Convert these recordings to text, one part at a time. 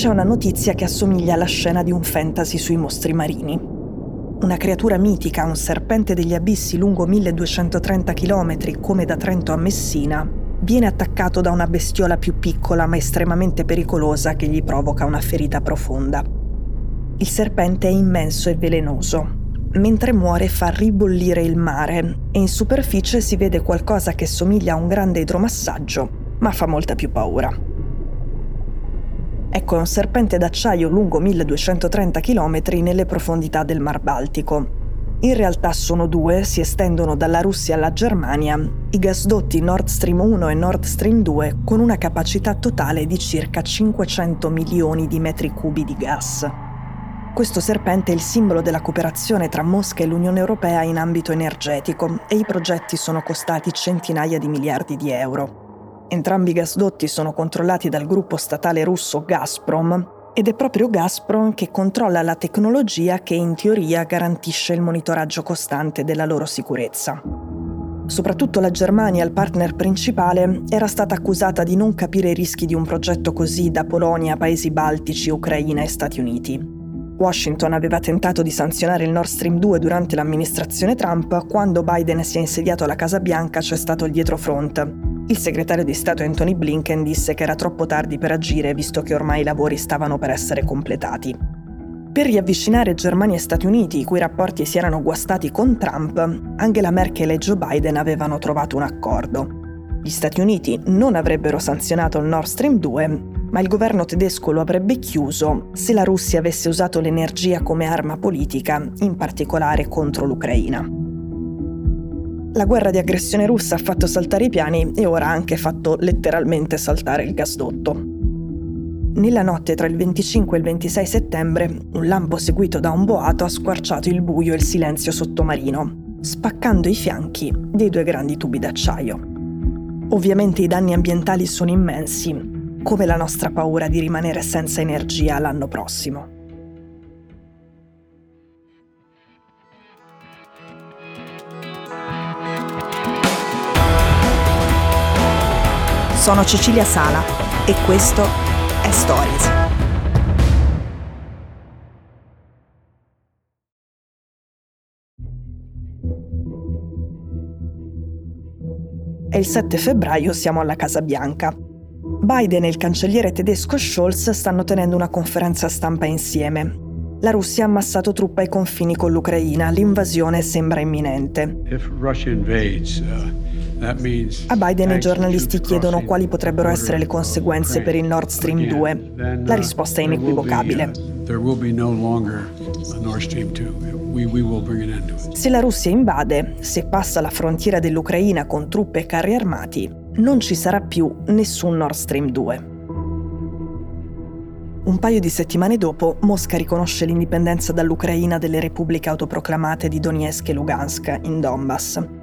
c'è una notizia che assomiglia alla scena di un fantasy sui mostri marini. Una creatura mitica, un serpente degli abissi lungo 1230 km come da Trento a Messina, viene attaccato da una bestiola più piccola ma estremamente pericolosa che gli provoca una ferita profonda. Il serpente è immenso e velenoso. Mentre muore fa ribollire il mare e in superficie si vede qualcosa che somiglia a un grande idromassaggio, ma fa molta più paura. Ecco un serpente d'acciaio lungo 1230 km nelle profondità del Mar Baltico, in realtà sono due, si estendono dalla Russia alla Germania, i gasdotti Nord Stream 1 e Nord Stream 2 con una capacità totale di circa 500 milioni di metri cubi di gas. Questo serpente è il simbolo della cooperazione tra Mosca e l'Unione Europea in ambito energetico e i progetti sono costati centinaia di miliardi di euro. Entrambi i gasdotti sono controllati dal gruppo statale russo Gazprom ed è proprio Gazprom che controlla la tecnologia che in teoria garantisce il monitoraggio costante della loro sicurezza. Soprattutto la Germania, il partner principale, era stata accusata di non capire i rischi di un progetto così da Polonia, Paesi Baltici, Ucraina e Stati Uniti. Washington aveva tentato di sanzionare il Nord Stream 2 durante l'amministrazione Trump, quando Biden si è insediato alla Casa Bianca c'è stato il dietrofront, il segretario di Stato Anthony Blinken disse che era troppo tardi per agire visto che ormai i lavori stavano per essere completati. Per riavvicinare Germania e Stati Uniti, i cui rapporti si erano guastati con Trump, Angela Merkel e Joe Biden avevano trovato un accordo. Gli Stati Uniti non avrebbero sanzionato il Nord Stream 2, ma il governo tedesco lo avrebbe chiuso se la Russia avesse usato l'energia come arma politica, in particolare contro l'Ucraina. La guerra di aggressione russa ha fatto saltare i piani e ora ha anche fatto letteralmente saltare il gasdotto. Nella notte tra il 25 e il 26 settembre, un lampo seguito da un boato ha squarciato il buio e il silenzio sottomarino, spaccando i fianchi dei due grandi tubi d'acciaio. Ovviamente i danni ambientali sono immensi, come la nostra paura di rimanere senza energia l'anno prossimo. Sono Cecilia Sala e questo è Stories. È il 7 febbraio, siamo alla Casa Bianca. Biden e il cancelliere tedesco Scholz stanno tenendo una conferenza stampa insieme. La Russia ha ammassato truppe ai confini con l'Ucraina, l'invasione sembra imminente. If Russia invades, uh... A Biden i giornalisti chiedono quali potrebbero essere le conseguenze per il Nord Stream 2. La risposta è inequivocabile. Se la Russia invade, se passa la frontiera dell'Ucraina con truppe e carri armati, non ci sarà più nessun Nord Stream 2. Un paio di settimane dopo, Mosca riconosce l'indipendenza dall'Ucraina delle repubbliche autoproclamate di Donetsk e Lugansk in Donbass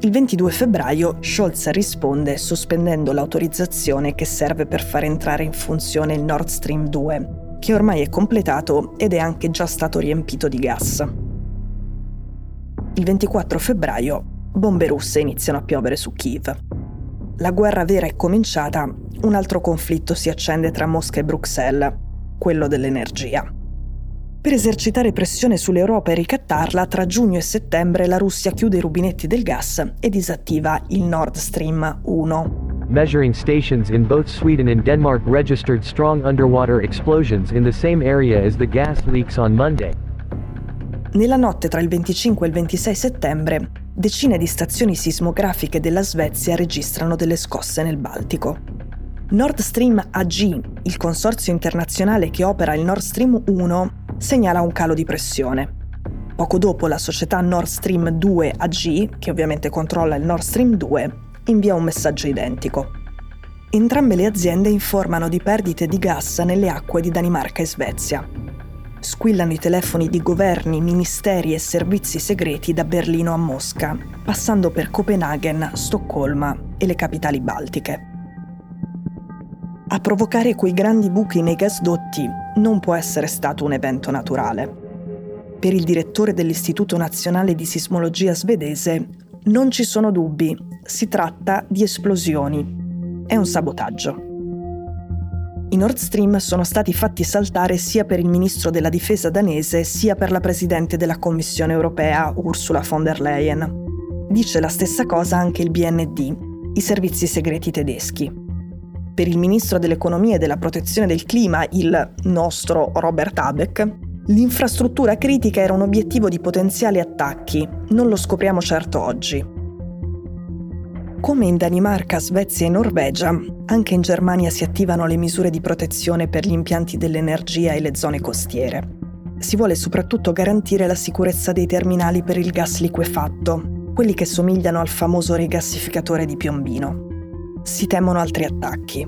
il 22 febbraio Scholz risponde sospendendo l'autorizzazione che serve per far entrare in funzione il Nord Stream 2, che ormai è completato ed è anche già stato riempito di gas. Il 24 febbraio bombe russe iniziano a piovere su Kiev. La guerra vera è cominciata, un altro conflitto si accende tra Mosca e Bruxelles, quello dell'energia. Per esercitare pressione sull'Europa e ricattarla, tra giugno e settembre la Russia chiude i rubinetti del gas e disattiva il Nord Stream 1. Measuring stations in both Sweden and Denmark registered strong underwater explosions in the same area as the gas leaks on Monday. Nella notte tra il 25 e il 26 settembre, decine di stazioni sismografiche della Svezia registrano delle scosse nel Baltico. Nord Stream AG, il consorzio internazionale che opera il Nord Stream 1, segnala un calo di pressione. Poco dopo la società Nord Stream 2 AG, che ovviamente controlla il Nord Stream 2, invia un messaggio identico. Entrambe le aziende informano di perdite di gas nelle acque di Danimarca e Svezia. Squillano i telefoni di governi, ministeri e servizi segreti da Berlino a Mosca, passando per Copenaghen, Stoccolma e le capitali baltiche. A provocare quei grandi buchi nei gasdotti non può essere stato un evento naturale. Per il direttore dell'Istituto Nazionale di Sismologia svedese non ci sono dubbi, si tratta di esplosioni. È un sabotaggio. I Nord Stream sono stati fatti saltare sia per il ministro della difesa danese sia per la presidente della Commissione europea Ursula von der Leyen. Dice la stessa cosa anche il BND, i servizi segreti tedeschi. Per il ministro dell'economia e della protezione del clima, il nostro Robert Habeck, l'infrastruttura critica era un obiettivo di potenziali attacchi, non lo scopriamo certo oggi. Come in Danimarca, Svezia e Norvegia, anche in Germania si attivano le misure di protezione per gli impianti dell'energia e le zone costiere. Si vuole soprattutto garantire la sicurezza dei terminali per il gas liquefatto, quelli che somigliano al famoso rigassificatore di Piombino. Si temono altri attacchi.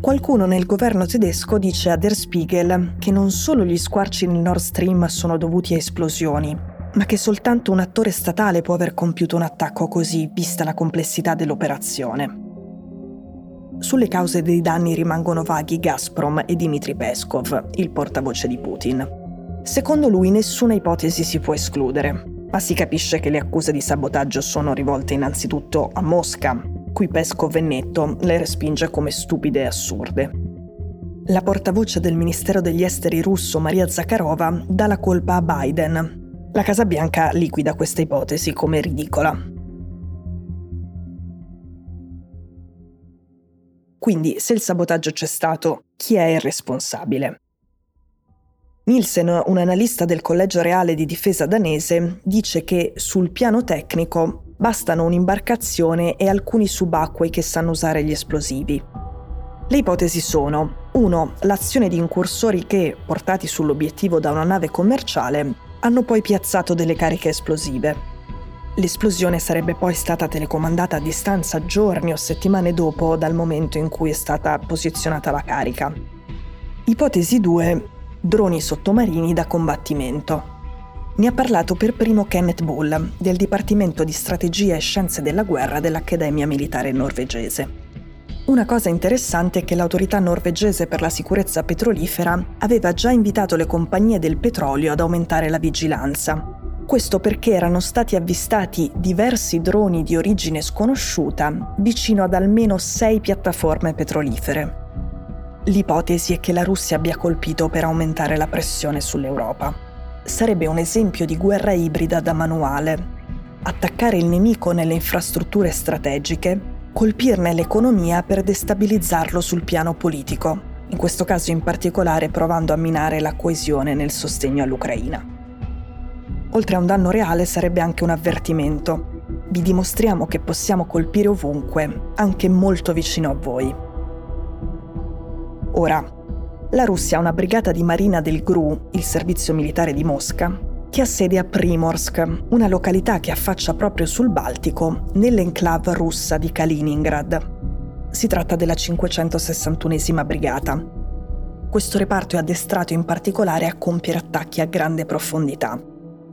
Qualcuno nel governo tedesco dice a Der Spiegel che non solo gli squarci nel Nord Stream sono dovuti a esplosioni, ma che soltanto un attore statale può aver compiuto un attacco così, vista la complessità dell'operazione. Sulle cause dei danni rimangono vaghi Gazprom e Dmitry Peskov, il portavoce di Putin. Secondo lui nessuna ipotesi si può escludere, ma si capisce che le accuse di sabotaggio sono rivolte innanzitutto a Mosca, cui Peskov è netto le respinge come stupide e assurde. La portavoce del Ministero degli Esteri russo Maria Zakharova dà la colpa a Biden, la Casa Bianca liquida questa ipotesi come ridicola. Quindi, se il sabotaggio c'è stato, chi è il responsabile? Nielsen, un analista del Collegio Reale di Difesa danese, dice che sul piano tecnico bastano un'imbarcazione e alcuni subacquei che sanno usare gli esplosivi. Le ipotesi sono 1. L'azione di incursori che, portati sull'obiettivo da una nave commerciale, hanno poi piazzato delle cariche esplosive. L'esplosione sarebbe poi stata telecomandata a distanza giorni o settimane dopo dal momento in cui è stata posizionata la carica. Ipotesi 2. Droni sottomarini da combattimento. Ne ha parlato per primo Kenneth Bull, del Dipartimento di Strategia e Scienze della Guerra dell'Accademia Militare Norvegese. Una cosa interessante è che l'autorità norvegese per la sicurezza petrolifera aveva già invitato le compagnie del petrolio ad aumentare la vigilanza. Questo perché erano stati avvistati diversi droni di origine sconosciuta vicino ad almeno sei piattaforme petrolifere. L'ipotesi è che la Russia abbia colpito per aumentare la pressione sull'Europa. Sarebbe un esempio di guerra ibrida da manuale. Attaccare il nemico nelle infrastrutture strategiche colpirne l'economia per destabilizzarlo sul piano politico, in questo caso in particolare provando a minare la coesione nel sostegno all'Ucraina. Oltre a un danno reale sarebbe anche un avvertimento. Vi dimostriamo che possiamo colpire ovunque, anche molto vicino a voi. Ora, la Russia ha una brigata di marina del GRU, il servizio militare di Mosca, che ha sede a Primorsk, una località che affaccia proprio sul Baltico, nell'enclave russa di Kaliningrad. Si tratta della 561esima brigata. Questo reparto è addestrato in particolare a compiere attacchi a grande profondità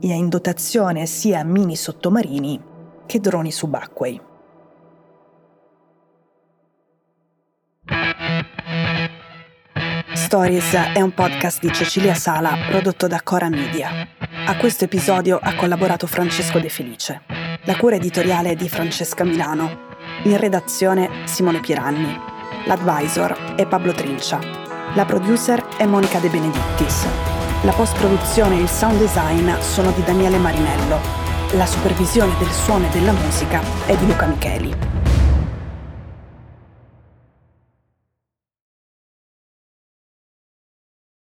e ha in dotazione sia mini sottomarini che droni subacquei. Stories è un podcast di Cecilia Sala prodotto da Cora Media. A questo episodio ha collaborato Francesco De Felice. La cura editoriale è di Francesca Milano. In redazione Simone Piranni. L'advisor è Pablo Trincia. La producer è Monica De Benedittis. La post-produzione e il sound design sono di Daniele Marinello. La supervisione del suono e della musica è di Luca Micheli.